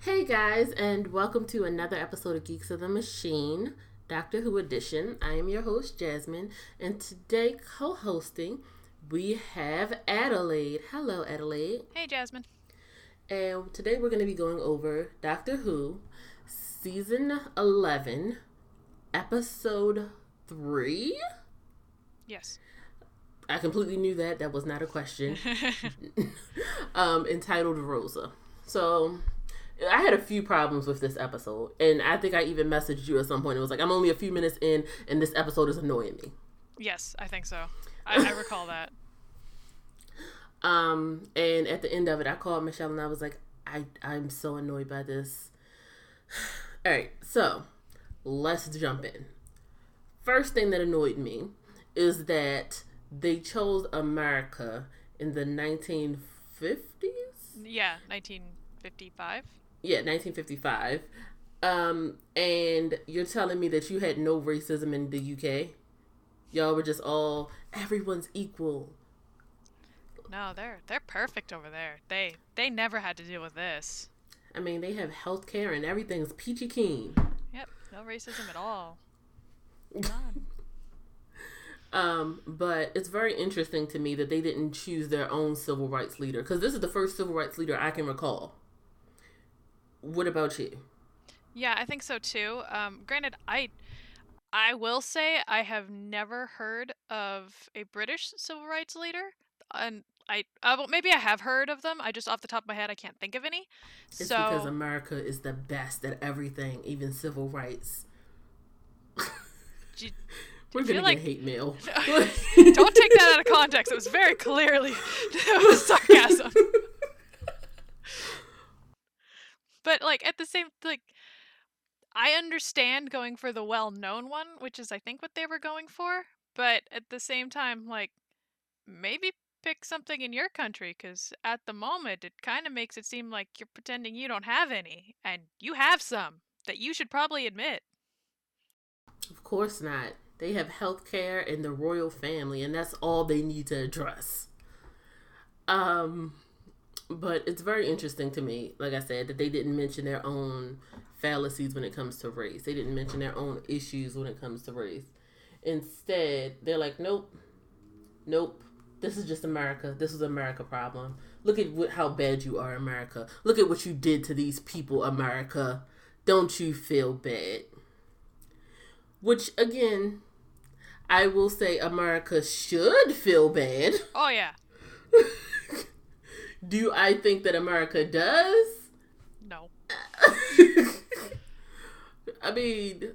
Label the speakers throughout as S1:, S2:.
S1: Hey guys, and welcome to another episode of Geeks of the Machine, Doctor Who edition. I am your host, Jasmine, and today co hosting we have Adelaide. Hello, Adelaide.
S2: Hey, Jasmine.
S1: And today we're going to be going over Doctor Who, season 11, episode 3.
S2: Yes.
S1: I completely knew that. That was not a question. um, entitled Rosa. So I had a few problems with this episode, and I think I even messaged you at some point. It was like, I'm only a few minutes in, and this episode is annoying me.
S2: Yes, I think so. I, I recall that.
S1: Um, and at the end of it, I called Michelle and I was like, I I'm so annoyed by this. All right, so let's jump in. First thing that annoyed me is that they chose America in the 1950s.
S2: Yeah, 1955.
S1: Yeah, 1955. Um, and you're telling me that you had no racism in the UK? Y'all were just all everyone's equal.
S2: No, they're they're perfect over there. They they never had to deal with this.
S1: I mean, they have health care and everything's peachy keen.
S2: Yep, no racism at all. None.
S1: Um, but it's very interesting to me that they didn't choose their own civil rights leader because this is the first civil rights leader I can recall. What about you?
S2: Yeah, I think so too. Um, granted, I I will say I have never heard of a British civil rights leader, and I uh, well, maybe I have heard of them. I just off the top of my head I can't think of any.
S1: It's
S2: so
S1: because America is the best at everything, even civil rights.
S2: you-
S1: We're gonna
S2: like-
S1: get hate mail.
S2: don't take that out of context. It was very clearly it was sarcasm. But like at the same like I understand going for the well-known one, which is I think what they were going for, but at the same time like maybe pick something in your country cuz at the moment it kind of makes it seem like you're pretending you don't have any and you have some that you should probably admit.
S1: Of course not. They have health care and the royal family, and that's all they need to address. Um, but it's very interesting to me, like I said, that they didn't mention their own fallacies when it comes to race. They didn't mention their own issues when it comes to race. Instead, they're like, nope, nope. This is just America. This is America problem. Look at what, how bad you are, America. Look at what you did to these people, America. Don't you feel bad? Which again, I will say America should feel bad.
S2: Oh yeah.
S1: Do I think that America does?
S2: No.
S1: I mean,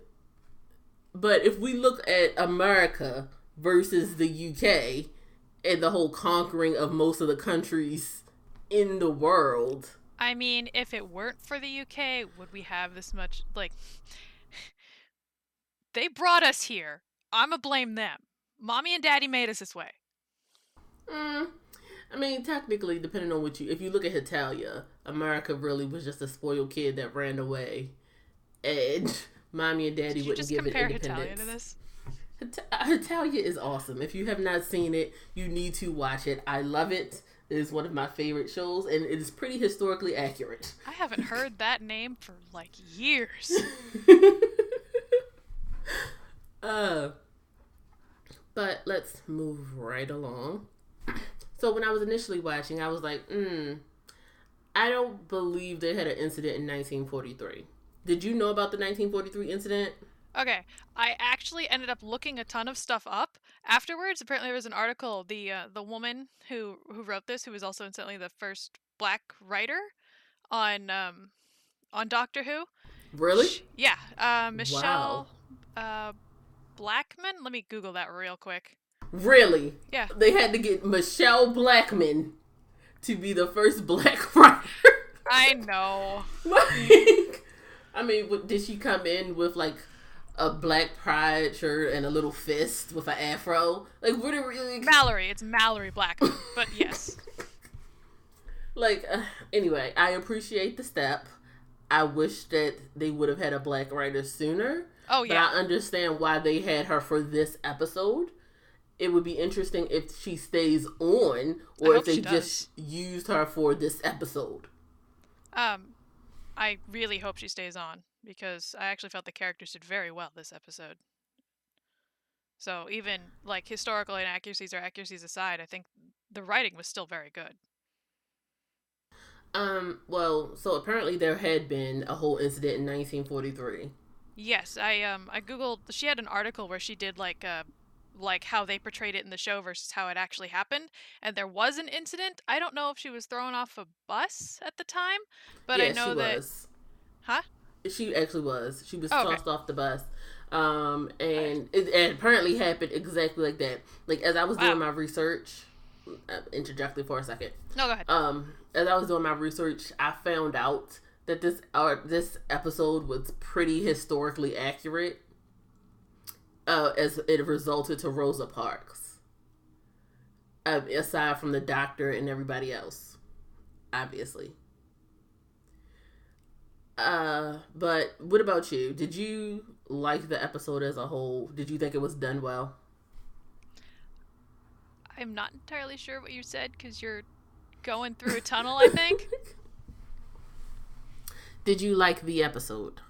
S1: but if we look at America versus the UK and the whole conquering of most of the countries in the world,
S2: I mean, if it weren't for the UK, would we have this much like They brought us here. I'ma blame them. Mommy and daddy made us this way.
S1: mm, I mean, technically, depending on what you, if you look at Hetalia, America really was just a spoiled kid that ran away, and mommy and daddy
S2: Did
S1: wouldn't give it
S2: compare
S1: independence.
S2: Hetalia to this?
S1: It- Hetalia is awesome. If you have not seen it, you need to watch it. I love it. It is one of my favorite shows, and it is pretty historically accurate.
S2: I haven't heard that name for like years.
S1: uh, but let's move right along. So when I was initially watching, I was like, hmm, I don't believe they had an incident in 1943. Did you know about the 1943 incident?
S2: Okay, I actually ended up looking a ton of stuff up afterwards. Apparently, there was an article. The uh, the woman who who wrote this, who was also incidentally the first black writer on um on Doctor Who.
S1: Really?
S2: Sh- Yeah, uh, Michelle uh, Blackman. Let me Google that real quick.
S1: Really?
S2: Yeah.
S1: They had to get Michelle Blackman to be the first black writer.
S2: I know.
S1: like, I mean, what, did she come in with like a black pride shirt and a little fist with an afro? Like, what are really
S2: Malorie. It's Malorie Blackman. But yes.
S1: like? Uh, anyway, I appreciate the step. I wish that they would have had a black writer sooner.
S2: Oh
S1: But
S2: yeah.
S1: I understand why they had her for this episode. It would be interesting if she stays on, or if they just used her for this episode.
S2: Um, I really hope she stays on because I actually felt the characters did very well this episode. So even like historical inaccuracies or accuracies aside, I think the writing was still very good.
S1: Um, well, so apparently there had been a whole incident in 1943.
S2: Yes, I um I googled she had an article where she did like uh like how they portrayed it in the show versus how it actually happened and there was an incident. I don't know if she was thrown off a bus at the time, but
S1: yeah,
S2: I know
S1: she
S2: that
S1: was.
S2: Huh?
S1: She actually was. She was
S2: Oh, okay.
S1: tossed off the bus. Um, and it, it apparently happened exactly like that. Like as I was
S2: Wow.
S1: doing my research, uh, interjecting for a second.
S2: No, go ahead.
S1: Um, as I was doing my research, I found out that this uh, this episode was pretty historically accurate. Uh, as it resulted to Rosa Parks. Uh, aside from the doctor and everybody else, obviously. Uh, but what about you? Did you like the episode as a whole? Did you think it was done well?
S2: I'm not entirely sure what you said because you're going through a tunnel, I think.
S1: Did you like the episode?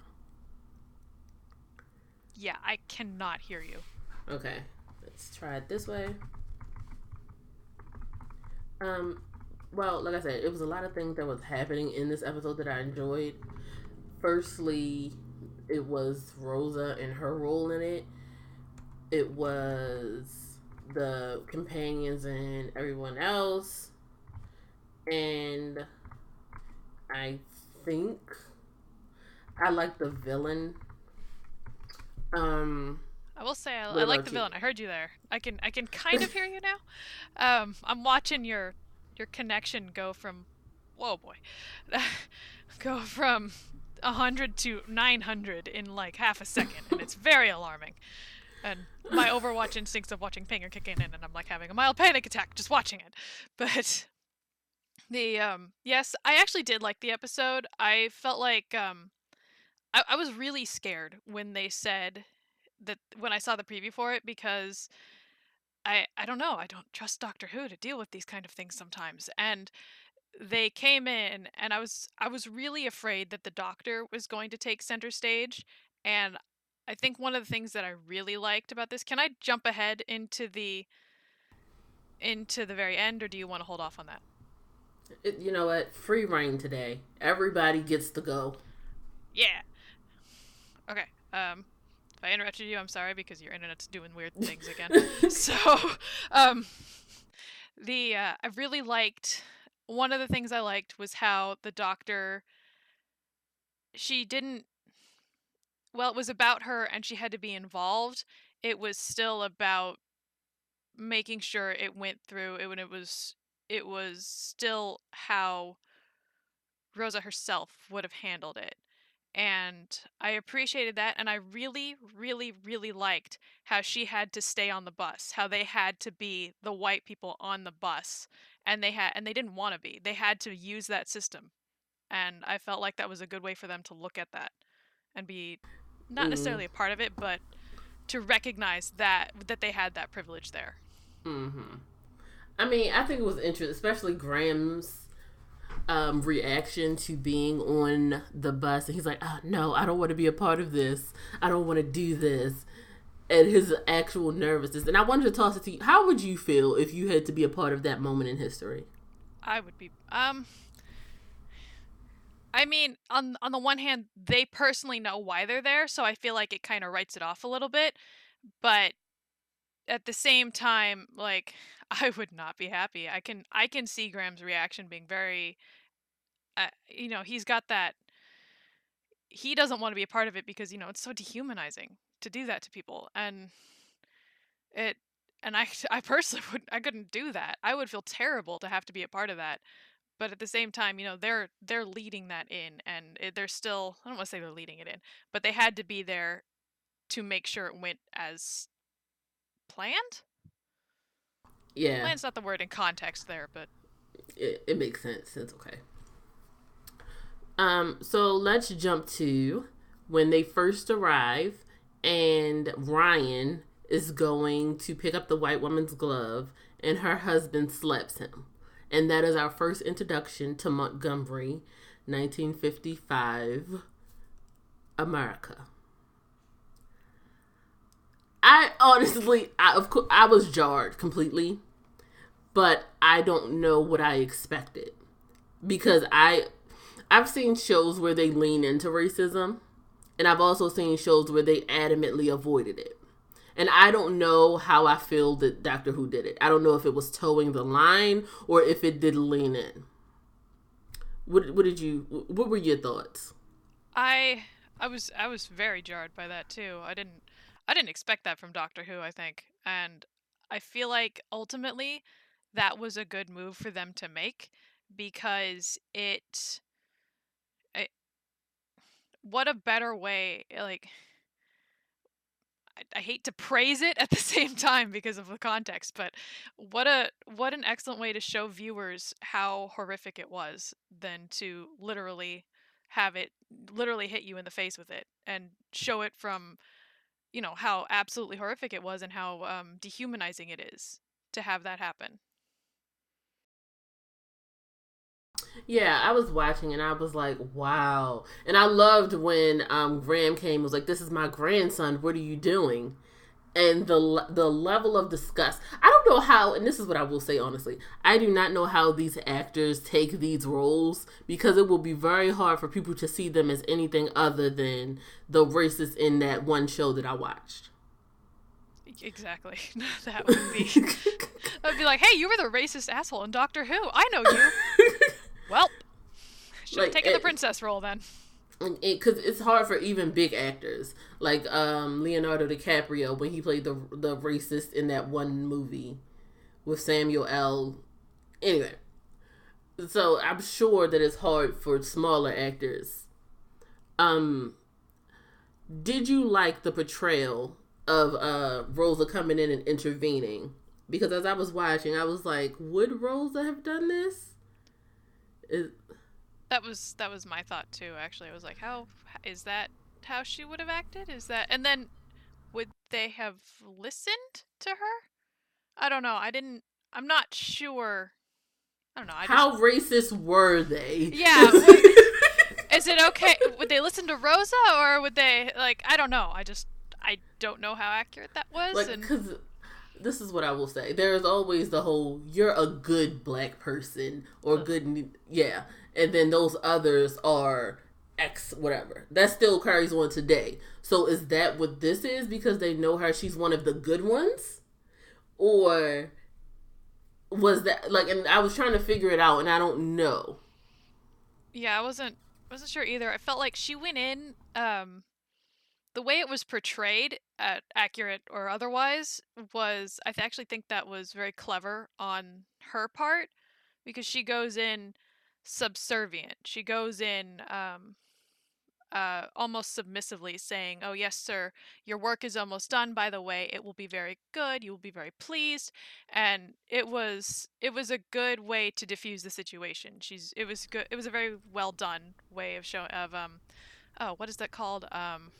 S2: Yeah, I cannot hear you.
S1: Okay, let's try it this way. Um, well, like I said, it was a lot of things that was happening in this episode that I enjoyed. Firstly, it was Rosa and her role in it. It was the companions and everyone else. And I think I like the villain. Um,
S2: I will say I, I like the
S1: you?
S2: villain. I heard you there. I can I can kind of hear you now. Um, I'm watching your your connection go from, whoa boy, go from hundred to nine hundred in like half a second, and it's very alarming. And my Overwatch instincts of watching ping are kicking in, and I'm like having a mild panic attack just watching it. But the um yes, I actually did like the episode. I felt like um I, I was really scared when they said that when I saw the preview for it because I I don't know, I don't trust Doctor Who to deal with these kind of things sometimes. And they came in and I was I was really afraid that the doctor was going to take center stage and I think one of the things that I really liked about this can I jump ahead into the into the very end or do you want to hold off on that?
S1: you know what? Free reign today. Everybody gets to go.
S2: Yeah. Okay. Um, if I interrupted you, I'm sorry because your internet's doing weird things again. so, um, the uh, I really liked one of the things I liked was how the doctor. She didn't. Well, it was about her, and she had to be involved. It was still about making sure it went through. It when it was it was still how Rosa herself would have handled it and I appreciated that and I really really really liked how she had to stay on the bus how they had to be the white people on the bus and they had and they didn't want to be they had to use that system and I felt like that was a good way for them to look at that and be not
S1: Mhm.
S2: necessarily a part of it but to recognize that that they had that privilege there
S1: hmm I mean, I think it was interesting, especially Graham's um, reaction to being on the bus. And he's like, oh, no, I don't want to be a part of this. I don't want to do this. And his actual nervousness. And I wanted to toss it to you. How would you feel if you had to be a part of that moment in history?
S2: I would be um I mean, on on the one hand, they personally know why they're there, so I feel like it kind of writes it off a little bit, but at the same time, like I would not be happy. I can I can see Graham's reaction being very uh, you know, he's got that he doesn't want to be a part of it because, you know, it's so dehumanizing to do that to people and it and I I personally would I couldn't do that. I would feel terrible to have to be a part of that but at the same time, you know, they're they're leading that in, and it, they're still I don't want to say they're leading it in, but they had to be there to make sure it went as planned.
S1: Yeah,
S2: Planned's not the word in context there, but
S1: it, it makes sense. It's okay. Um, so let's jump to when they first arrive, and Ryan is going to pick up the white woman's glove, and her husband slaps him. And that is our first introduction to Montgomery, 1955 America. I honestly, I, of course, I was jarred completely, but I don't know what I expected because I, I've seen shows where they lean into racism, and I've also seen shows where they adamantly avoided it. And I don't know how I feel that Doctor Who did it. I don't know if it was towing the line or if it did lean in. What what did you what were your thoughts?
S2: I I was I was very jarred by that too. I didn't I didn't expect that from Doctor Who, I think. And I feel like ultimately that was a good move for them to make because it, it what a better way like I, I hate to praise it at the same time because of the context, but what a what an excellent way to show viewers how horrific it was than to literally have it literally hit you in the face with it and show it from you know how absolutely horrific it was and how um, dehumanizing it is to have that happen
S1: Yeah, I was watching and I was like, wow. And I loved when um, Graham came was like, this is my grandson. What are you doing? And the the level of disgust. I don't know how, and this is what I will say honestly. I do not know how these actors take these roles because it will be very hard for people to see them as anything other than the racist in that one show that I watched.
S2: Exactly. that would be. I'd be like, "Hey, you were the racist asshole in Doctor Who. I know you." Well, should have like, taken it, the princess role then.
S1: Because it, it's hard for even big actors like um, Leonardo DiCaprio when he played the the racist in that one movie with Samuel L. Anyway, so I'm sure that it's hard for smaller actors. Um, did you like the portrayal of uh Rosa coming in and intervening? Because as I was watching, I was like, would Rosa have done this?
S2: Is... That was that was my thought too. Actually, I was like, how is that how she would have acted? Is that and then would they have listened to her? I don't know. I didn't. I'm not sure. I don't know. I
S1: how just... racist were they?
S2: Yeah. is it okay? Would they listen to Rosa or would they like? I don't know. I just I don't know how accurate that was.
S1: Like, because this is what I will say. There is always the whole you're a good black person or good yeah, and then those others are X whatever. That still carries on today. So is that what this is because they know her she's one of the good ones? Or was that like and I was trying to figure it out and I don't know.
S2: Yeah, I wasn't wasn't sure either. I felt like she went in um the way it was portrayed, uh, accurate or otherwise, was I th- actually think that was very clever on her part because she goes in subservient. She goes in um, uh, almost submissively saying, "Oh yes, sir, your work is almost done. By the way, it will be very good. You will be very pleased." And it was it was a good way to diffuse the situation. She's it was good. It was a very well done way of showing of um, oh what is that called um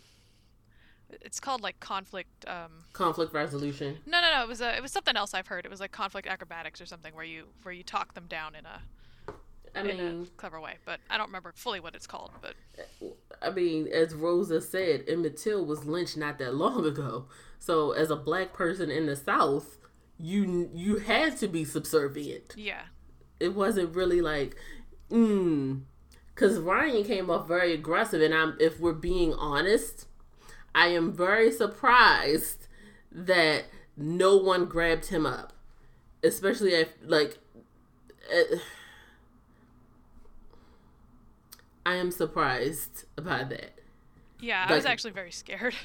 S2: it's called like conflict. Um,
S1: conflict resolution.
S2: No, no, no. It was a, it was something else I've heard. It was like conflict acrobatics or something where you where you talk them down in a. I mean, in a clever way, but I don't remember fully what it's called. But
S1: I mean, as Rosa said, Emmett Till was lynched not that long ago. So, as a black person in the South, you you had to be subservient.
S2: Yeah.
S1: It wasn't really like, mm, because Ryan came off very aggressive, and I'm if we're being honest I am very surprised that no one grabbed him up, especially if like. Uh, I am surprised by that.
S2: Yeah, like, I was actually very scared.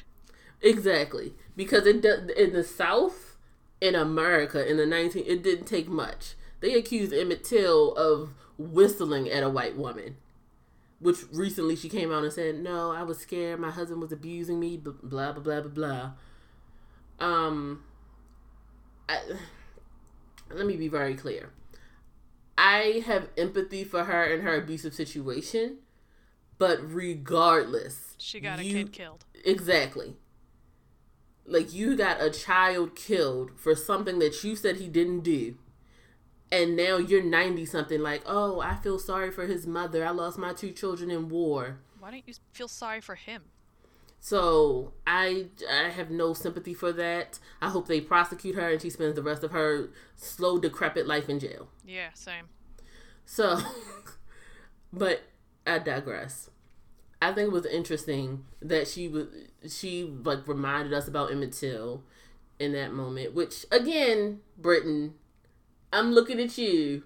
S1: Exactly, because it in the South, in America, in the nineteen, it didn't take much. They accused Emmett Till of whistling at a white woman which recently she came out and said, "No, I was scared. My husband was abusing me." Blah blah blah blah blah. Um, I, let me be very clear. I have empathy for her and her abusive situation, but regardless,
S2: she got you, a kid killed.
S1: Exactly. Like you got a child killed for something that you said he didn't do. And now you're 90 something like oh i feel sorry for his mother. I lost my two children in war.
S2: Why don't you feel sorry for him?
S1: so i i have no sympathy for that. I hope they prosecute her and she spends the rest of her slow decrepit life in jail.
S2: Yeah, same.
S1: so but i digress. I think it was interesting that she was she like reminded us about emmett till in that moment which again britain i'm looking at you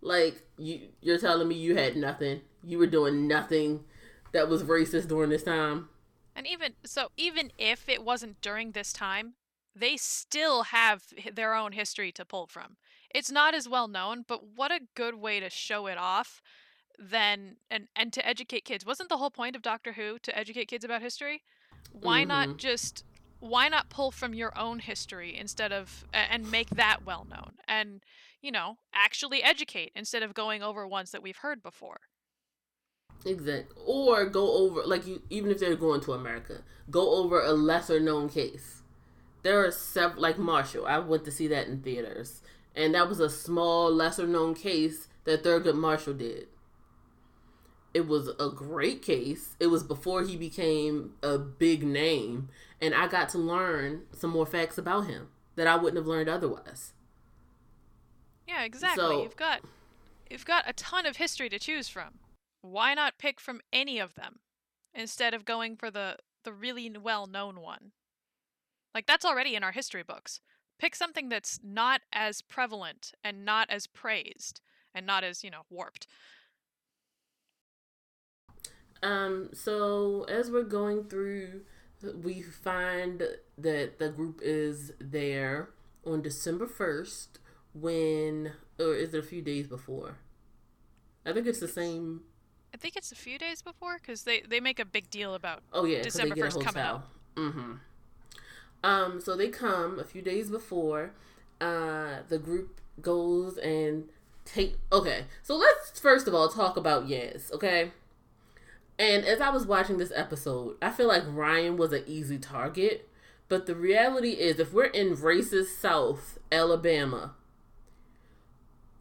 S1: like you you're telling me you had nothing you were doing nothing that was racist during this time
S2: And even so, even if it wasn't during this time, they still have their own history to pull from. It's not as well known, but what a good way to show it off than and and to educate kids. Wasn't the whole point of Doctor Who to educate kids about history? Why
S1: Mhm.
S2: not just why not pull from your own history instead of and make that well known and you know actually educate instead of going over ones that we've heard before.
S1: Exact. Or go over like you even if they're going to America, go over a lesser known case. There are several like Marshall. I went to see that in theaters, and that was a small, lesser known case that Thurgood Marshall did. It was a great case. It was before he became a big name, and I got to learn some more facts about him that I wouldn't have learned otherwise.
S2: Yeah, exactly.
S1: So-
S2: you've got you've got a ton of history to choose from. Why not pick from any of them instead of going for the the really well-known one? Like that's already in our history books. Pick something that's not as prevalent and not as praised and not as, you know, warped.
S1: Um, so as we're going through, we find that the group is there on December 1st when, or is it a few days before? I think it's the same.
S2: I think it's a few days before cuz they they make a big deal about
S1: Oh, yeah
S2: December
S1: they get a
S2: 1st coming
S1: hotel. Mm-hmm. Um, so they come a few days before. Uh, the group goes and take. Okay, so let's first of all talk about Yaz. Okay. And as I was watching this episode, I feel like Ryan was an easy target. But the reality is, if we're in racist South Alabama,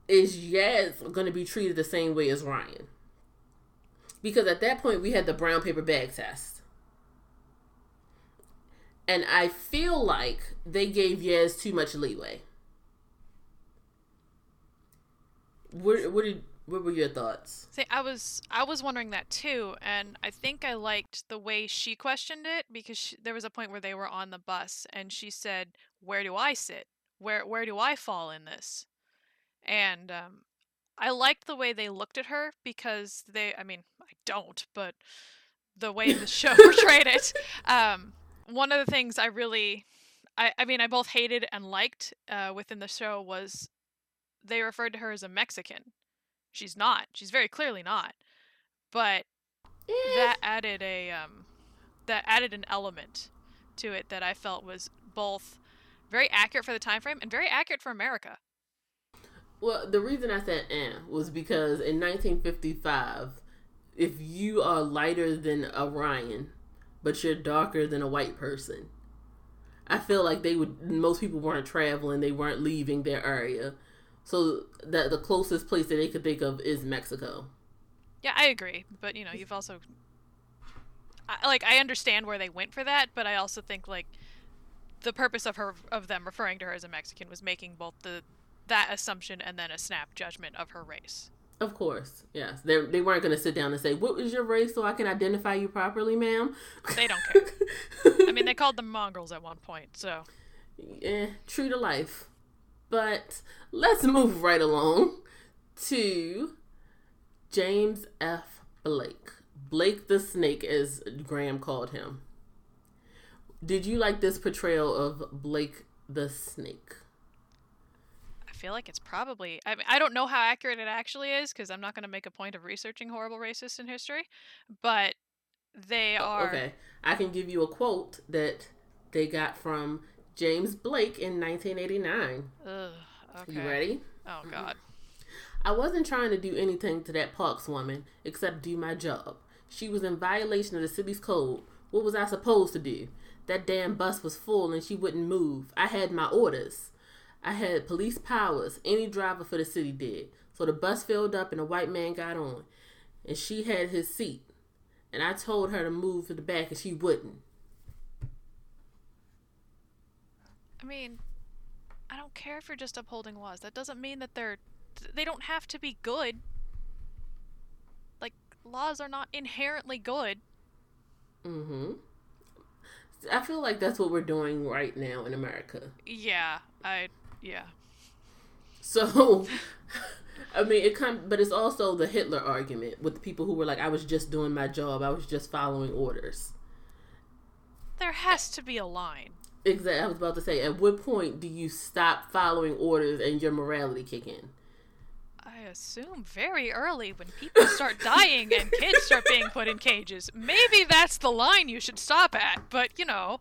S1: is Yaz going to be treated the same way as Ryan? Because at that point, we had the brown paper bag test. And I feel like they gave Yaz too much leeway. What, what, did, what were your thoughts?
S2: See, I was I was wondering that too, and I think I liked the way she questioned it because she, there was a point where they were on the bus and she said, "Where do I sit? Where where do I fall in this?" And um, I liked the way they looked at her because they, I mean, I don't, but the way the show portrayed it. Um, one of the things I really, I, I mean, I both hated and liked uh, within the show was they referred to her as a Mexican. She's not. She's very clearly not. But that added a um, that added an element to it that I felt was both very accurate for the time frame and very accurate for America.
S1: Well, the reason I said eh was because in 1955, if you are lighter than a Ryan, but you're darker than a white person, I feel like they would. Most people weren't traveling; they weren't leaving their area, so that the closest place that they could think of is Mexico.
S2: Yeah, I agree, but you know, you've also I, like I understand where they went for that, but I also think like the purpose of her of them referring to her as a Mexican was making both the that assumption and then a snap judgment of her race.
S1: Of course, yes. They they weren't going to sit down and say, "What was your race?" so I can identify you properly, ma'am.
S2: They don't care. I mean, they called them mongrels at one point, so
S1: eh, true to life. But let's move right along to James F. Blake. Blake the Snake, as Graham called him. Did you like this portrayal of Blake the Snake?
S2: I feel like it's probably. I mean, I don't know how accurate it actually is because I'm not going to make a point of researching horrible racists in history, but they oh, are.
S1: Okay, I can give you a quote that they got from James Blake in 1989.
S2: Ugh, okay.
S1: You ready?
S2: Oh God.
S1: I wasn't trying to do anything to that Parks woman except do my job. She was in violation of the city's code. What was I supposed to do? That damn bus was full and she wouldn't move. I had my orders. I had police powers. Any driver for the city did. So the bus filled up and a white man got on. And she had his seat. And I told her to move to the back and she wouldn't.
S2: I mean, I don't care if you're just upholding laws. That doesn't mean that they're they don't have to be good. Like laws are not inherently good.
S1: Mm-hmm. I feel like that's what we're doing right now in America.
S2: Yeah, I yeah.
S1: So, I mean, it kind, but it's also the Hitler argument with the people who were like, "I was just doing my job. I was just following orders."
S2: There has to be a line.
S1: Exactly. I was about to say, at what point do you stop following orders and your morality kick in?
S2: I assume very early when people start dying and kids start being put in cages. Maybe that's the line you should stop at, but you know.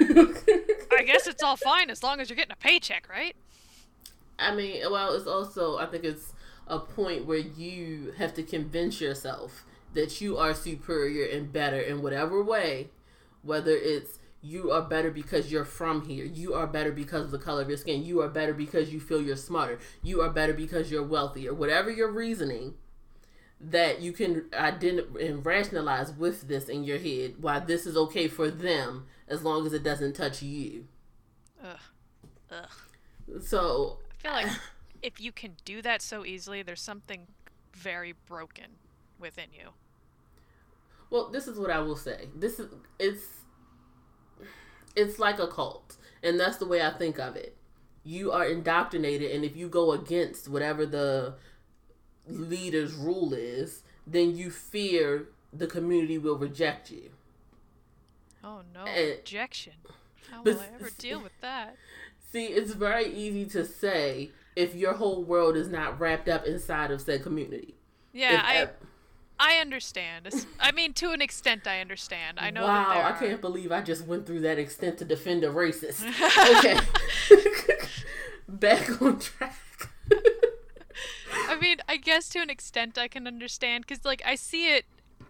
S2: I guess it's all fine as long as you're getting a paycheck, right?
S1: I mean, well, it's also, I think it's a point where you have to convince yourself that you are superior and better in whatever way, whether it's you are better because you're from here. You are better because of the color of your skin. You are better because you feel you're smarter. You are better because you're wealthier. Whatever your reasoning, that you can identify and rationalize with this in your head why this is okay for them as long as it doesn't touch you.
S2: Ugh. Ugh.
S1: So
S2: I feel like if you can do that so easily, there's something very broken within you.
S1: Well, this is what I will say. This is it's it's like a cult, and that's the way I think of it. You are indoctrinated, and if you go against whatever the leader's rule is, then you fear the community will reject you.
S2: Oh no,
S1: And-
S2: rejection. How will I ever deal with that?
S1: See, it's very easy to say if your whole world is not wrapped up inside of said community.
S2: Yeah,
S1: If
S2: I I understand. I mean, to an extent, I understand. I know
S1: wow, I can't believe I just went through that extent to defend a racist. Okay. Back on track.
S2: I mean, I guess to an extent I can understand because, like, I see it,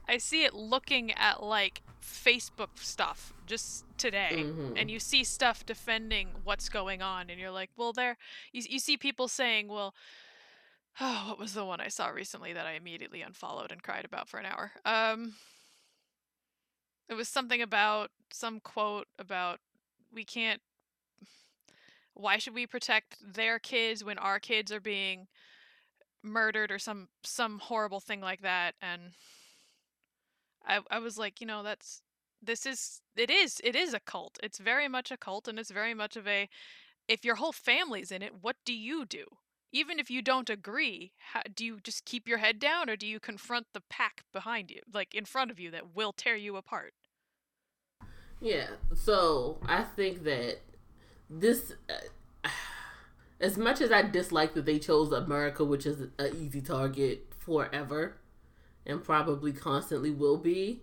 S2: I see it looking at like Facebook stuff just today,
S1: Mhm.
S2: and you see stuff defending what's going on, and you're like, well, there, you you see people saying, well, oh, what was the one I saw recently that I immediately unfollowed and cried about for an hour? Um, it was something about some quote about we can't. Why should we protect their kids when our kids are being murdered or some some horrible thing like that and I I was like, you know, that's this is it is it is a cult. It's very much a cult and it's very much of a if your whole family's in it, what do you do? Even if you don't agree, how, do you just keep your head down or do you confront the pack behind you, like in front of you that will tear you apart?
S1: Yeah. So I think that this, uh, as much as I dislike that they chose America, which is an easy target forever, and probably constantly will be.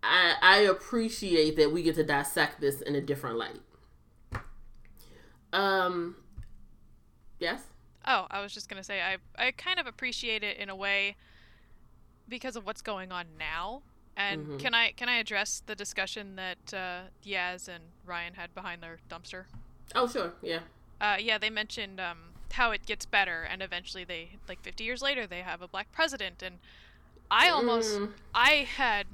S1: I I appreciate that we get to dissect this in a different light. Um. Yes.
S2: Oh, I was just gonna say I I kind of appreciate it in a way because of what's going on now. And
S1: Mhm.
S2: can I can I address the discussion that uh, Yaz and Ryan had behind their dumpster?
S1: Oh sure. Yeah.
S2: Uh, yeah, they mentioned um, how it gets better, and eventually they like 50 years later they have a black president, and I almost
S1: Mm.
S2: I had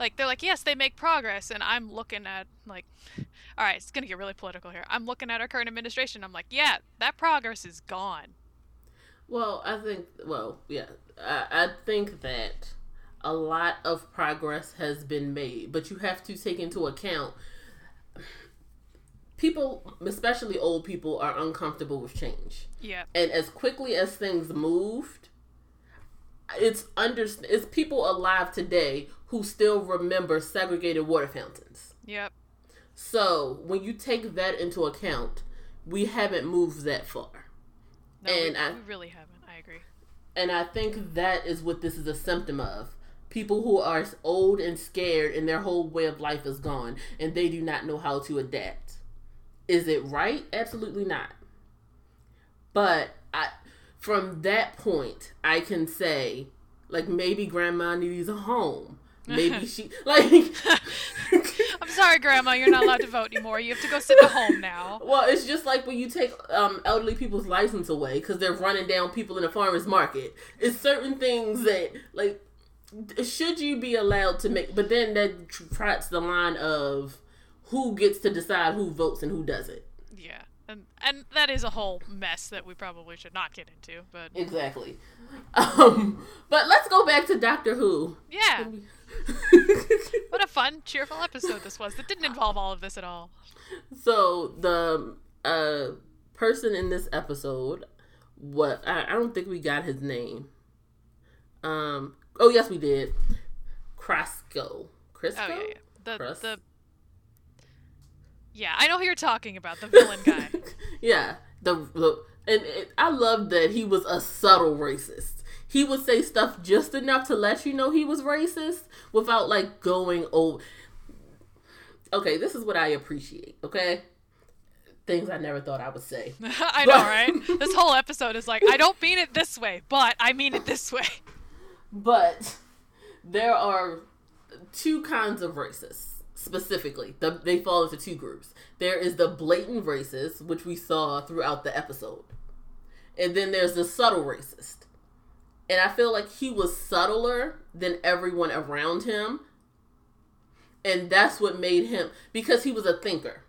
S2: like they're like yes they make progress, and I'm looking at like all right it's gonna get really political here. I'm looking at our current administration. I'm like yeah that progress is gone.
S1: Well, I think. Well, yeah, I, I think that a lot of progress has been made, but you have to take into account people, especially old people, are uncomfortable with change,
S2: Yeah.
S1: and as quickly as things moved, it's under it's people alive today who still remember segregated water fountains.
S2: Yep.
S1: So when you take that into account, we haven't moved that far.
S2: No,
S1: And
S2: we,
S1: I-
S2: we really haven't. I agree.
S1: And I think that is what this is a symptom of. People who are old and scared and their whole way of life is gone and they do not know how to adapt. Is it right? Absolutely not. But I from that point I can say like maybe grandma needs a home. Maybe she like
S2: I'm sorry, Grandma, you're not allowed to vote anymore. You have to go sit at home now.
S1: Well, it's just like when you take um, elderly people's license away because they're running down people in the farmers market. It's certain things that like should you be allowed to make, but then that trots the line of who gets to decide who votes and who doesn't.
S2: And and that is a whole mess that we probably should not get into. But
S1: Exactly. Um, but let's go back to Doctor Who.
S2: yeah, what a fun, cheerful episode this was. That didn't involve all of this at all.
S1: so the uh person in this episode, what I, I don't think we got his name. Um. Oh yes, we did. Krasko. Crisco.
S2: Oh yeah, yeah. the
S1: Crus?
S2: the. Yeah, I know who you're talking about. The villain guy.
S1: yeah. The, the and it, I love that he was a subtle racist. He would say stuff just enough to let you know he was racist without like going over. Okay, this is what I appreciate. Okay, things I never thought I would say.
S2: I know, right? This whole episode is like, I don't mean it this way, but I mean it this way.
S1: But there are two kinds of racists specifically. The, they fall into two groups. There is the blatant racist, which we saw throughout the episode, and then there's the subtle racist. And I feel like he was subtler than everyone around him. And that's what made him because he was a thinker.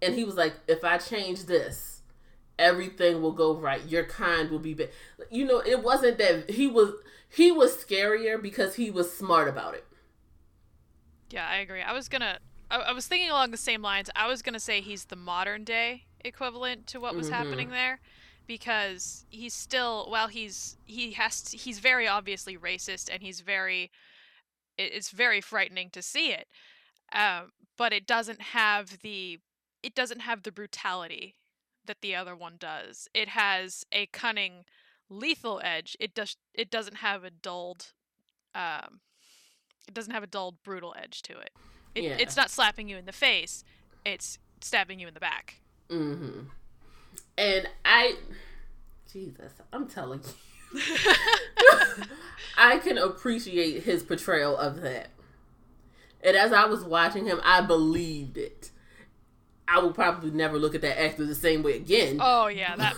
S1: And he was like, if I change this, everything will go right. Your kind will be bad. You know, it wasn't that he was he was scarier because he was smart about it.
S2: Yeah, I agree. I was gonna. I, I was thinking along the same lines. I was gonna say he's the modern day equivalent to what was
S1: Mhm.
S2: happening there, because he's still. While he's he has to, he's very obviously racist, and he's very. it- It's very frightening to see it, um, but it doesn't have the. It doesn't have the brutality that the other one does. It has a cunning, lethal edge. It does. It doesn't have a dulled. Um, it doesn't have a dull, brutal edge to it. it
S1: Yeah.
S2: It's not slapping you in the face; it's stabbing you in the back.
S1: Mm-hmm. And I, Jesus, I'm telling you, I can appreciate his portrayal of that. And as I was watching him, I believed it. I will probably never look at that actor the same way again.
S2: oh yeah, that.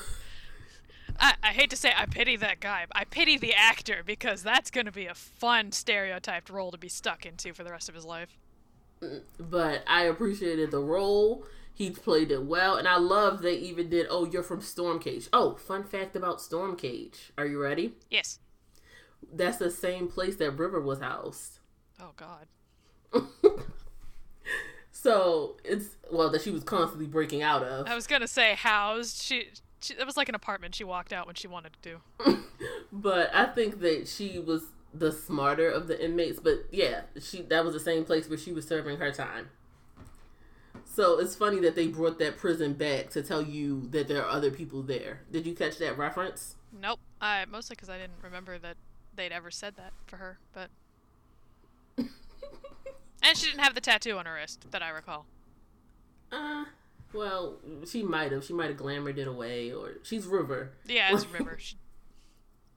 S2: I, I hate to say I pity that guy. I pity the actor because that's going to be a fun stereotyped role to be stuck into for the rest of his life.
S1: But I appreciated the role. He played it well. And I love they even did, oh, you're from Stormcage. Oh, fun fact about Stormcage. Are you ready?
S2: Yes.
S1: That's the same place that River was housed.
S2: Oh God.
S1: So it's well that she was constantly breaking out of.
S2: I was gonna say housed. She, she. It was like an apartment she walked out when she wanted to.
S1: But I think that she was the smarter of the inmates. But yeah, she that was the same place where she was serving her time. So it's funny that they brought that prison back to tell you that there are other people there. Did you catch that reference?
S2: Nope. I mostly because I didn't remember that they'd ever said that for her, but. And she didn't have the tattoo on her wrist that I recall.
S1: Uh, well, she might have. She might have glamored it away, or she's River.
S2: Yeah, it's River. She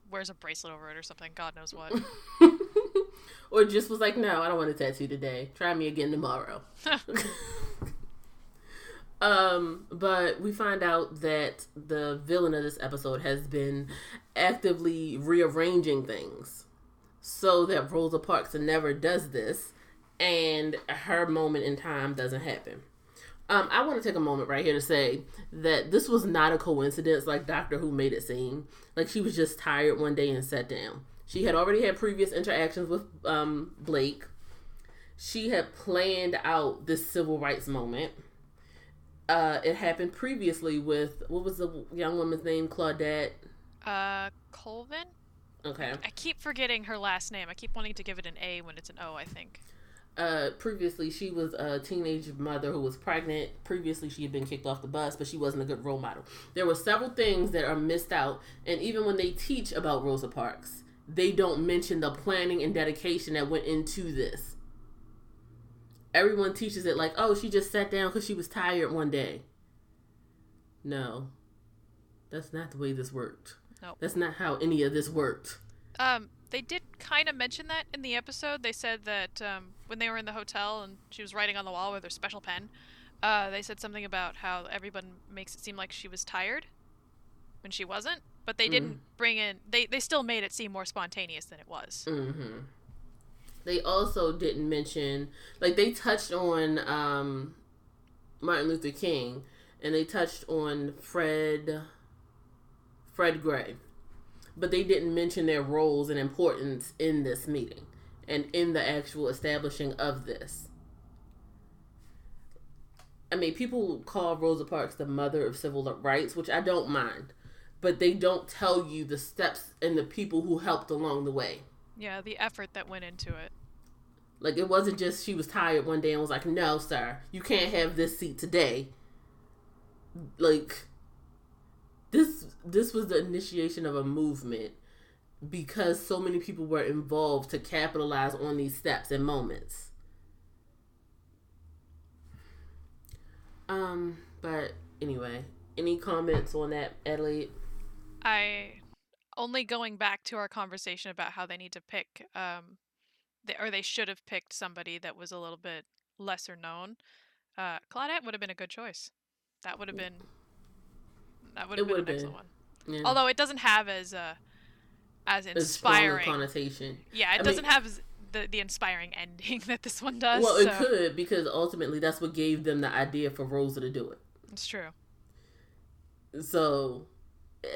S2: wears a bracelet over it or something. God knows what.
S1: or just was like, no, I don't want a tattoo today. Try me again tomorrow. um, but we find out that the villain of this episode has been actively rearranging things so that Rosa Parks never does this and her moment in time doesn't happen. Um, I want to take a moment right here to say that this was not a coincidence like Doctor Who made it seem. Like she was just tired one day and sat down. She had already had previous interactions with um, Blake. She had planned out this civil rights moment. Uh, it happened previously with what was the young woman's name? Claudette.
S2: Uh, Colvin?
S1: Okay.
S2: I keep forgetting her last name. I keep wanting to give it an A when it's an O, I think.
S1: Uh, previously she was a teenage mother who was pregnant. Previously, she had been kicked off the bus, but she wasn't a good role model. There were several things that are missed out, and even when they teach about Rosa Parks, they don't mention the planning and dedication that went into this. Everyone teaches it like, oh, she just sat down because she was tired one day. No, that's not the way this worked.
S2: Nope.
S1: That's not how any of this worked.
S2: Um, they did kind of mention that in the episode. They said that um, when they were in the hotel and she was writing on the wall with her special pen, uh, they said something about how everyone makes it seem like she was tired when she wasn't. But they didn't
S1: Mm.
S2: bring in. They they still made it seem more spontaneous than it was.
S1: Mm-hmm. They also didn't mention, like, they touched on um, Martin Luther King, and they touched on Fred, Fred Gray, but they didn't mention their roles and importance in this meeting and in the actual establishing of this. I mean, people call Rosa Parks the mother of civil rights, which I don't mind, but they don't tell you the steps and the people who helped along the way.
S2: Yeah, the effort that went into it.
S1: Like it wasn't just she was tired one day and was like, "No, sir, you can't have this seat today." Like this this was the initiation of a movement because so many people were involved to capitalize on these steps and moments. Um, but anyway, any comments on that, Adelaide?
S2: I only going back to our conversation about how they need to pick um they, or they should have picked somebody that was a little bit lesser known. Uh Claudette would have been a good choice. That would have been that would have been an
S1: would've
S2: excellent one.
S1: Yeah.
S2: Although it doesn't have as uh as inspiring.
S1: connotation.
S2: Yeah, it
S1: I
S2: doesn't
S1: mean-
S2: have as- the the inspiring ending that this one does.
S1: Well, it could because ultimately that's what gave them the idea for Rosa to do it.
S2: it's true.
S1: So eh,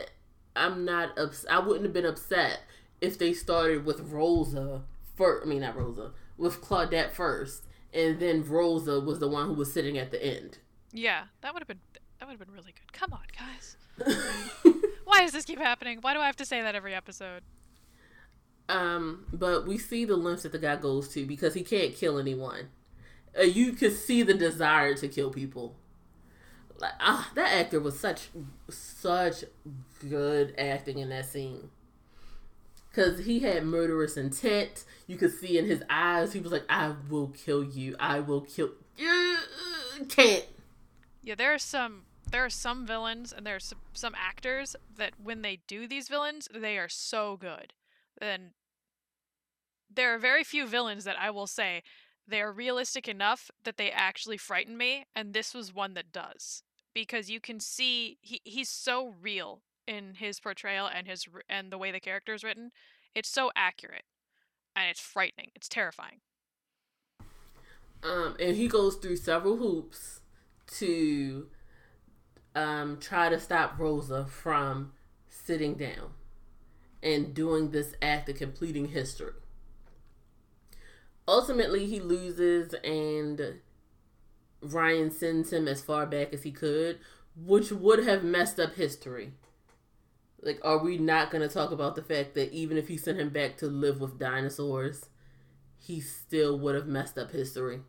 S1: I'm not ups- I wouldn't have been upset if they started with Rosa first. I mean, not Rosa, with Claudette first, and then Rosa was the one who was sitting at the end.
S2: Yeah, that would have been that would have been really good. Come on, guys. Why does this keep happening? Why do I have to say that every episode?
S1: um, but we see the lengths that the guy goes to because he can't kill anyone. Uh, you could see the desire to kill people. Like ah, that actor was such such good acting in that scene. Cause he had murderous intent. You could see in his eyes. He was like, "I will kill you. I will kill." Uh, Can't.
S2: Yeah, there are some there are some villains and there are some, some actors that when they do these villains, they are so good. And there are very few villains that I will say they are realistic enough that they actually frighten me, and this was one that does because you can see he, he's so real in his portrayal and his and the way the character is written. It's so accurate, and it's frightening. It's terrifying.
S1: Um, and he goes through several hoops to um, try to stop Rosa from sitting down and doing this act of completing history. Ultimately, he loses, and Ryan sends him as far back as he could, which would have messed up history. Like, are we not going to talk about the fact that even if he sent him back to live with dinosaurs, he still would have messed up history?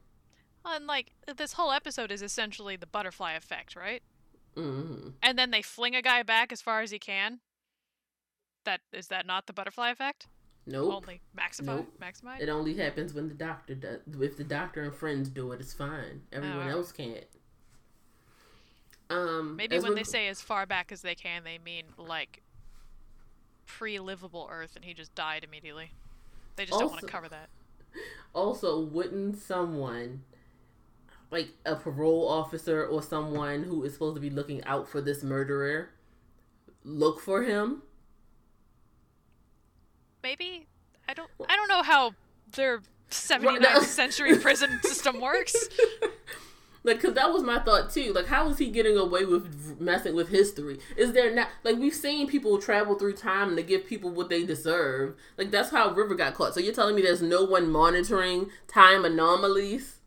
S2: And like this whole episode is essentially the butterfly effect, right?
S1: Hmm
S2: and then they fling a guy back as far as he can. That is that not the butterfly effect?
S1: Nope.
S2: Only maximize,
S1: Nope.
S2: maximize.
S1: It only happens when the doctor does. If the doctor and friends do it, it's fine. Everyone
S2: alright.
S1: else can't. Um,
S2: Maybe when they say as far back as they can, they mean like pre-livable Earth, and he just died immediately. They just don't want to cover that.
S1: also, wouldn't someone like a parole officer or someone who is supposed to be looking out for this murderer look for him?
S2: Maybe I don't. I don't know how their 79th century prison system works.
S1: Like, cause that was my thought too. Like, how is he getting away with messing with history? Is there not like we've seen people travel through time to give people what they deserve? Like that's how River got caught. So you're telling me there's no one monitoring time anomalies?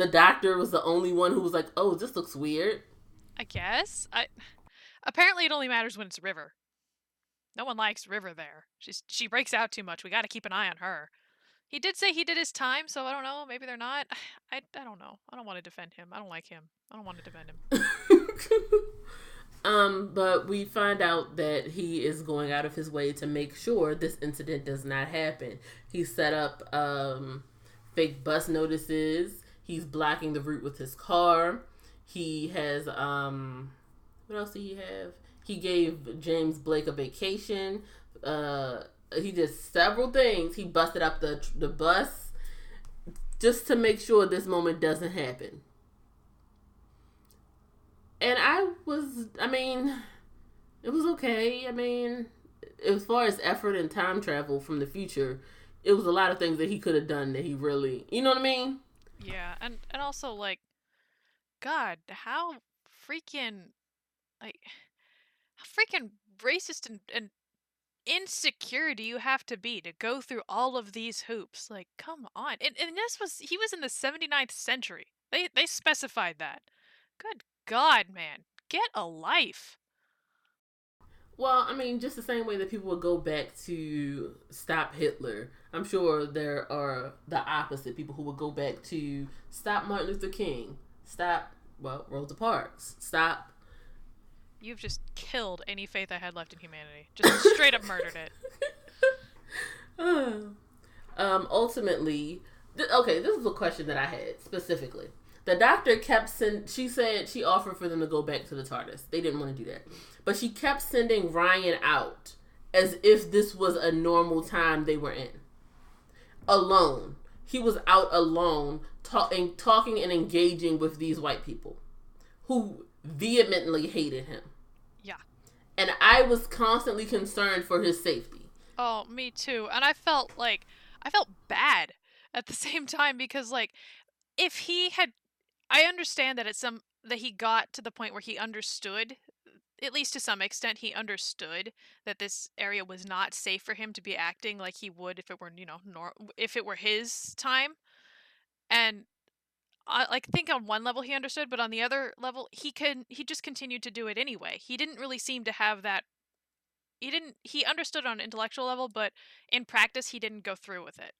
S1: The doctor was the only one who was like, "Oh, this looks weird."
S2: I guess. I apparently it only matters when it's River. No one likes River there. She's she breaks out too much. We got to keep an eye on her. He did say he did his time, so I don't know. Maybe they're not. I I don't know. I don't want to defend him. I don't like him. I don't want to defend him.
S1: um, but we find out that he is going out of his way to make sure this incident does not happen. He set up um, fake bus notices. He's blocking the route with his car. He has um, what else did he have? He gave James Blake a vacation. Uh, he did several things. He busted up the the bus just to make sure this moment doesn't happen. And I was, I mean, it was okay. I mean, as far as effort and time travel from the future, it was a lot of things that he could have done that he really, you know what I mean?
S2: Yeah, and and also like, God, how freaking like how freaking racist and, and insecure do you have to be to go through all of these hoops? Like, come on. And, and this was he was in the 79th century. They they specified that. Good God, man. Get a life.
S1: Well, I mean, just the same way that people would go back to stop Hitler. I'm sure there are the opposite people who would go back to stop Martin Luther King, stop, well, Rosa Parks, stop.
S2: You've just killed any faith I had left in humanity. Just straight up murdered it.
S1: um, ultimately, th- okay, this is a question that I had specifically. The doctor kept send. She said she offered for them to go back to the TARDIS. They didn't want to do that, but she kept sending Ryan out as if this was a normal time they were in. Alone, he was out alone, talking, talking and engaging with these white people, who vehemently hated him.
S2: Yeah.
S1: And I was constantly concerned for his safety.
S2: Oh, me too. And I felt like I felt bad at the same time because like if he had I understand that it's some that he got to the point where he understood at least to some extent he understood that this area was not safe for him to be acting like he would if it were you know nor- if it were his time. And I like think on one level he understood but on the other level he can he just continued to do it anyway. He didn't really seem to have that he didn't he understood on an intellectual level but in practice he didn't go through with it.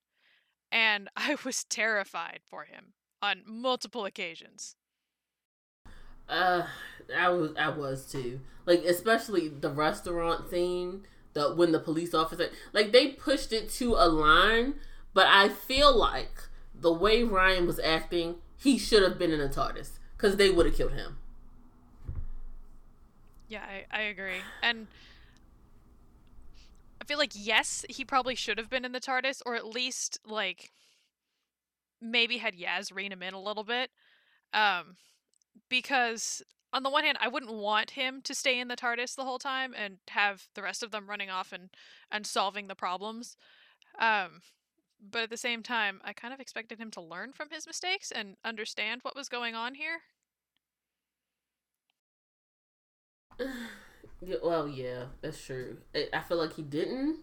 S2: And i was terrified for him on multiple occasions.
S1: Uh, I was I was too. Like especially the restaurant scene, the when the police officer like they pushed it to a line, but I feel like the way Ryan was acting, he should have been in a TARDIS because they would have killed him.
S2: Yeah, I, I agree, and I feel like yes, he probably should have been in the TARDIS, or at least like maybe had Yaz rein him in a little bit. Um, because on the one hand, I wouldn't want him to stay in the TARDIS the whole time and have the rest of them running off and and solving the problems. Um, but at the same time, I kind of expected him to learn from his mistakes and understand what was going on here.
S1: well, yeah, that's true. I feel like he didn't.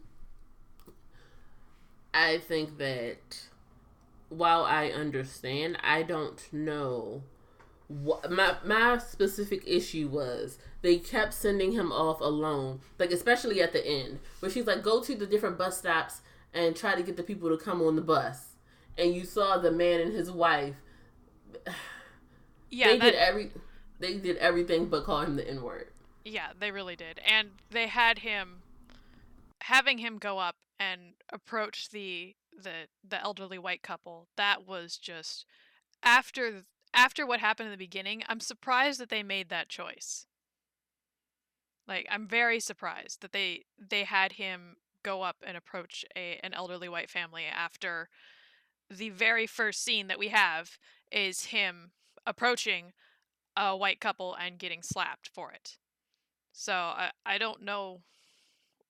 S1: I think that while I understand, I don't know what my my specific issue was. They kept sending him off alone, like especially at the end, where she's like, "Go to the different bus stops and try to get the people to come on the bus." And you saw the man and his wife. Yeah, they that... did every. They did everything but call him the N word.
S2: Yeah, they really did, and they had him having him go up and approach the the the elderly white couple that was just after after what happened in the beginning i'm surprised that they made that choice. Like i'm very surprised that they they had him go up and approach a an elderly white family after the very first scene that we have is him approaching a white couple and getting slapped for it. So i i don't know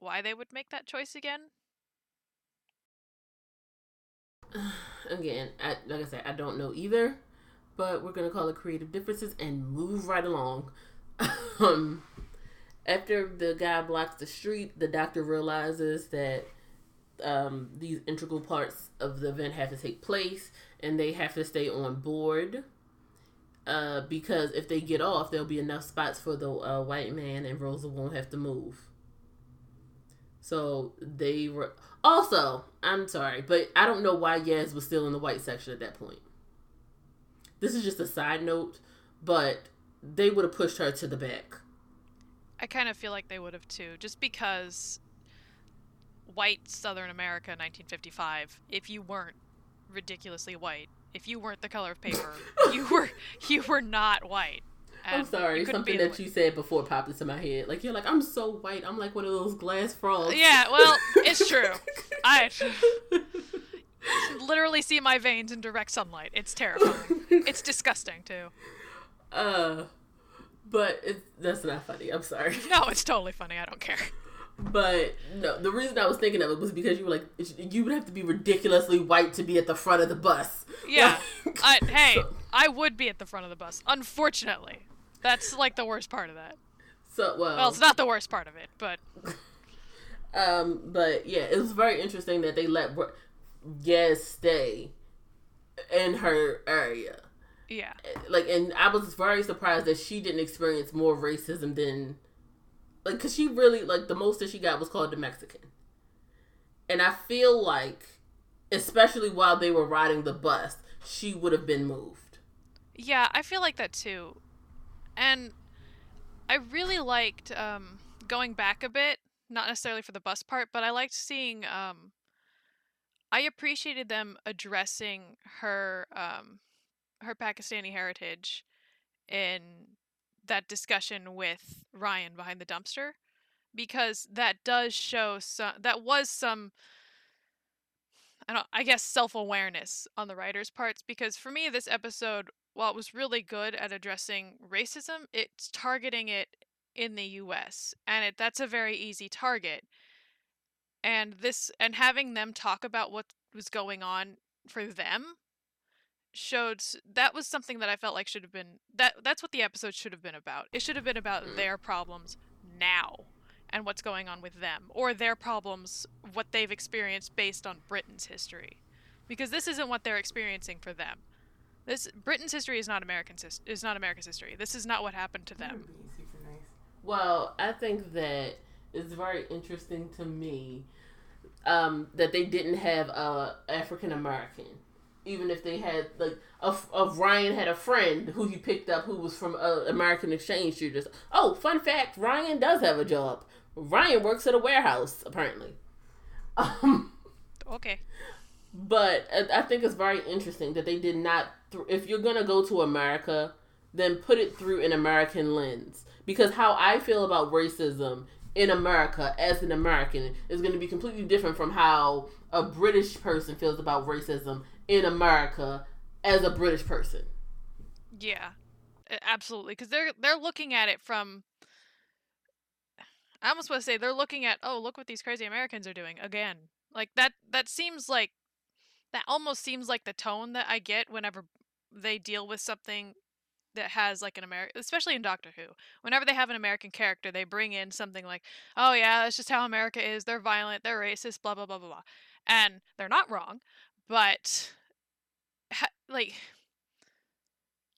S2: why they would make that choice again
S1: again, I, like I said, I don't know either, but we're gonna call it creative differences and move right along. um, after the guy blocks the street, the doctor realizes that um, these integral parts of the event have to take place, and they have to stay on board. Uh, because if they get off, there'll be enough spots for the uh, white man, and Rosa won't have to move. So they were also. I'm sorry, but I don't know why Yaz was still in the white section at that point. This is just a side note, but they would have pushed her to the back.
S2: I kind of feel like they would have too, just because white Southern America 1955. If you weren't ridiculously white, if you weren't the color of paper, you were you were not white.
S1: I'm sorry. Something that you said before popped into my head. Like you're like, I'm so white. I'm like one of those glass frogs.
S2: Yeah, well, it's true. I literally see my veins in direct sunlight. It's terrifying. it's disgusting too.
S1: Uh, but it, that's not funny. I'm sorry.
S2: No, it's totally funny. I don't care.
S1: But no, the reason I was thinking of it was because you were like, you would have to be ridiculously white to be at the front of the bus.
S2: Yeah. I, hey, so, I would be at the front of the bus. Unfortunately, that's like the worst part of that.
S1: So well,
S2: well, it's not the worst part of it, but.
S1: um, but yeah, it was very interesting that they let Yaz stay in her area.
S2: Yeah.
S1: Like, and I was very surprised that she didn't experience more racism than like because she really like the most that she got was called the Mexican, and I feel like, especially while they were riding the bus, she would have been moved.
S2: Yeah, I feel like that too, and I really liked um, going back a bit, not necessarily for the bus part, but I liked seeing. Um, I appreciated them addressing her um, her Pakistani heritage in that discussion with Ryan behind the dumpster because that does show some that was some I don't I guess self-awareness on the writers' parts because for me this episode while it was really good at addressing racism it's targeting it in the US and it that's a very easy target. And this and having them talk about what was going on for them showed that was something that I felt like should have been that that's what the episode should have been about. It should have been about mm. their problems now and what's going on with them or their problems what they've experienced based on Britain's history. Because this isn't what they're experiencing for them. This Britain's history is not American's is not America's history. This is not what happened to them.
S1: Well, I think that it's very interesting to me um, that they didn't have a African American even if they had like of of Ryan had a friend who he picked up who was from uh, American exchange students. Oh, fun fact: Ryan does have a job. Ryan works at a warehouse apparently. Um,
S2: okay.
S1: But I think it's very interesting that they did not. Th- if you're gonna go to America, then put it through an American lens. Because how I feel about racism in America as an American is going to be completely different from how a British person feels about racism in America as a British person.
S2: Yeah, absolutely. Because they're they're looking at it from. I almost want to say they're looking at oh look what these crazy Americans are doing again like that that seems like that almost seems like the tone that I get whenever they deal with something that has like an American, especially in Doctor Who. Whenever they have an American character, they bring in something like, "Oh yeah, that's just how America is. They're violent, they're racist, blah blah blah blah blah," and they're not wrong, but like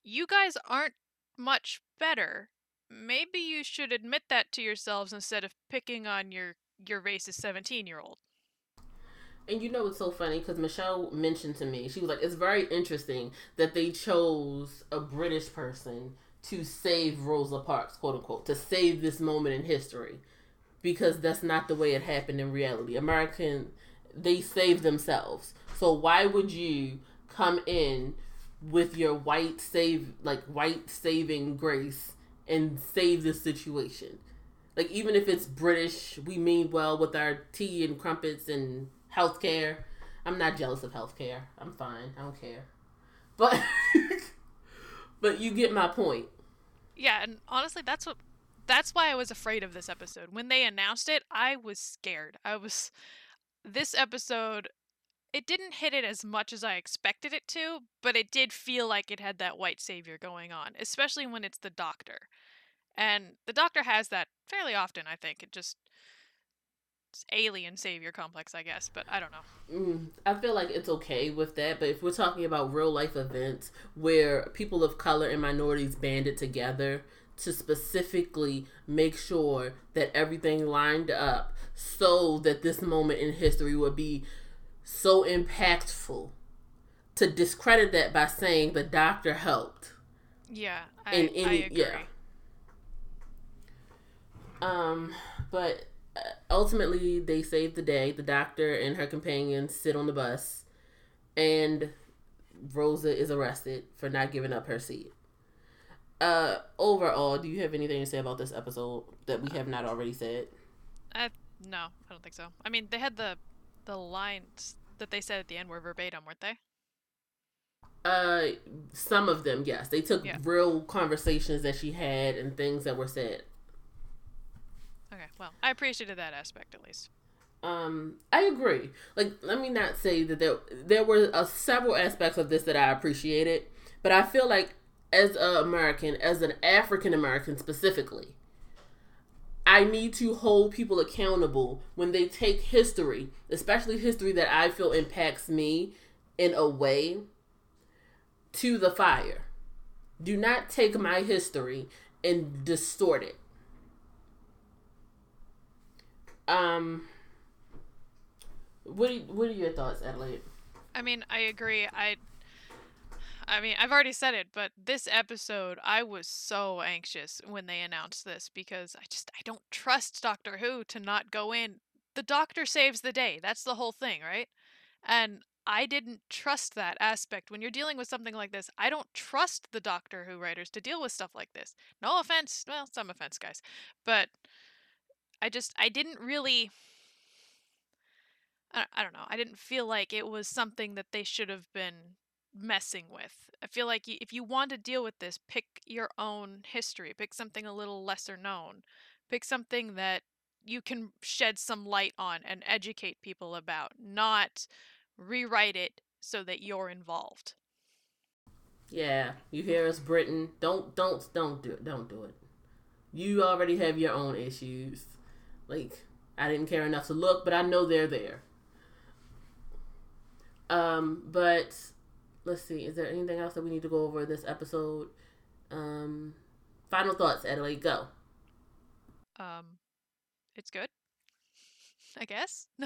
S2: you guys aren't much better. Maybe you should admit that to yourselves instead of picking on your your racist 17 year old.
S1: And you know it's so funny because Michelle mentioned to me, she was like, it's very interesting that they chose a British person to save Rosa Parks, quote unquote, to save this moment in history. Because that's not the way it happened in reality. American, they saved themselves. So why would you come in with your white save like white saving grace and save the situation. Like even if it's British, we mean well with our tea and crumpets and healthcare. I'm not jealous of healthcare. I'm fine. I don't care. But but you get my point.
S2: Yeah, and honestly that's what that's why I was afraid of this episode. When they announced it, I was scared. I was this episode it didn't hit it as much as I expected it to, but it did feel like it had that white savior going on, especially when it's the doctor. And the doctor has that fairly often, I think. It just alien savior complex, I guess, but I don't know.
S1: Mm, I feel like it's okay with that, but if we're talking about real life events where people of color and minorities banded together to specifically make sure that everything lined up so that this moment in history would be so impactful to discredit that by saying the doctor helped.
S2: Yeah, I, in any, I agree. Yeah.
S1: Um, but uh, ultimately they save the day. The doctor and her companion sit on the bus, and Rosa is arrested for not giving up her seat. uh, overall, do you have anything to say about this episode that we have not already said?
S2: Uh, no, I don't think so. I mean, they had the the lines that they said at the end were verbatim, weren't they?
S1: Uh, some of them, yes. They took
S2: Yeah.
S1: real conversations that she had and things that were said.
S2: Okay, well, I appreciated that aspect at least.
S1: Um, I agree. Like, let me not say that there there were uh, several aspects of this that I appreciated, but I feel like as an American, as an African American specifically, I need to hold people accountable when they take history, especially history that I feel impacts me in a way, to the fire. Do not take my history and distort it. Um, what are, what are your thoughts, Adelaide?
S2: I mean, I agree. I I mean, I've already said it, but this episode I was so anxious when they announced this because I just I don't trust Doctor Who to not go in. The doctor saves the day. That's the whole thing, right? And I didn't trust that aspect. When you're dealing with something like this, I don't trust the Doctor Who writers to deal with stuff like this. No offense, well, some offense, guys. But I just I didn't really I, don't know. I didn't feel like it was something that they should have been messing with. I feel like if you want to deal with this, pick your own history. Pick something a little lesser known. Pick something that you can shed some light on and educate people about, not rewrite it so that you're involved.
S1: Yeah, you hear us, Britain. Don't don't don't do it. Don't do it. You already have your own issues. Like I didn't care enough to look, but I know they're there. Um, but let's see. Is there anything else that we need to go over in this episode? Um, final thoughts, Adelaide. Go.
S2: Um, it's good, I guess.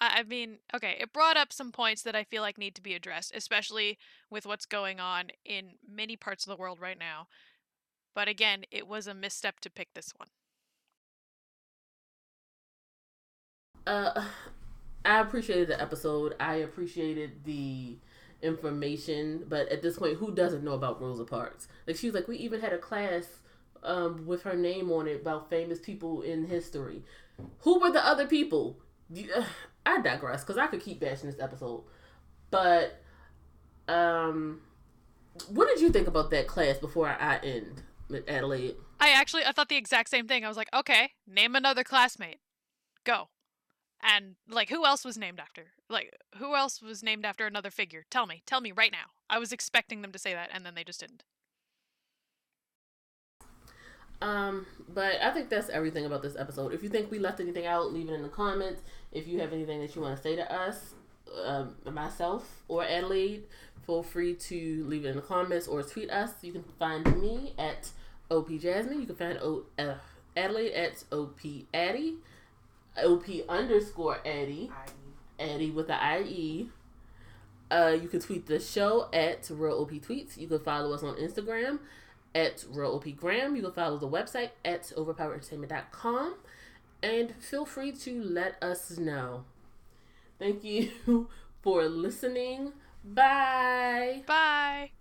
S2: I I mean, okay, it brought up some points that I feel like need to be addressed, especially with what's going on in many parts of the world right now. But again, it was a misstep to pick this one.
S1: Uh, I appreciated the episode. I appreciated the information, but at this point, who doesn't know about Rosa Parks? Like she was like, we even had a class um, with her name on it about famous people in history. Who were the other people? I digress because I could keep bashing this episode, but um, what did you think about that class before I end, Adelaide?
S2: I actually I thought the exact same thing. I was like, okay, name another classmate. Go. And like who else was named after? Like who else was named after another figure? Tell me. Tell me right now. I was expecting them to say that and then they just didn't.
S1: Um, but I think that's everything about this episode. If you think we left anything out, leave it in the comments. If you have anything that you want to say to us, um, myself or Adelaide, feel free to leave it in the comments or tweet us. You can find me at OP Jasmine. You can find o- uh, Adelaide at OP Addy, OP underscore Addy, Eddie with the IE. Uh, you can tweet the show at Real OP Tweets. You can follow us on Instagram at Real OP Graham. You can follow the website at overpowerentertainment.com and feel free to let us know. Thank you for listening. Bye.
S2: Bye.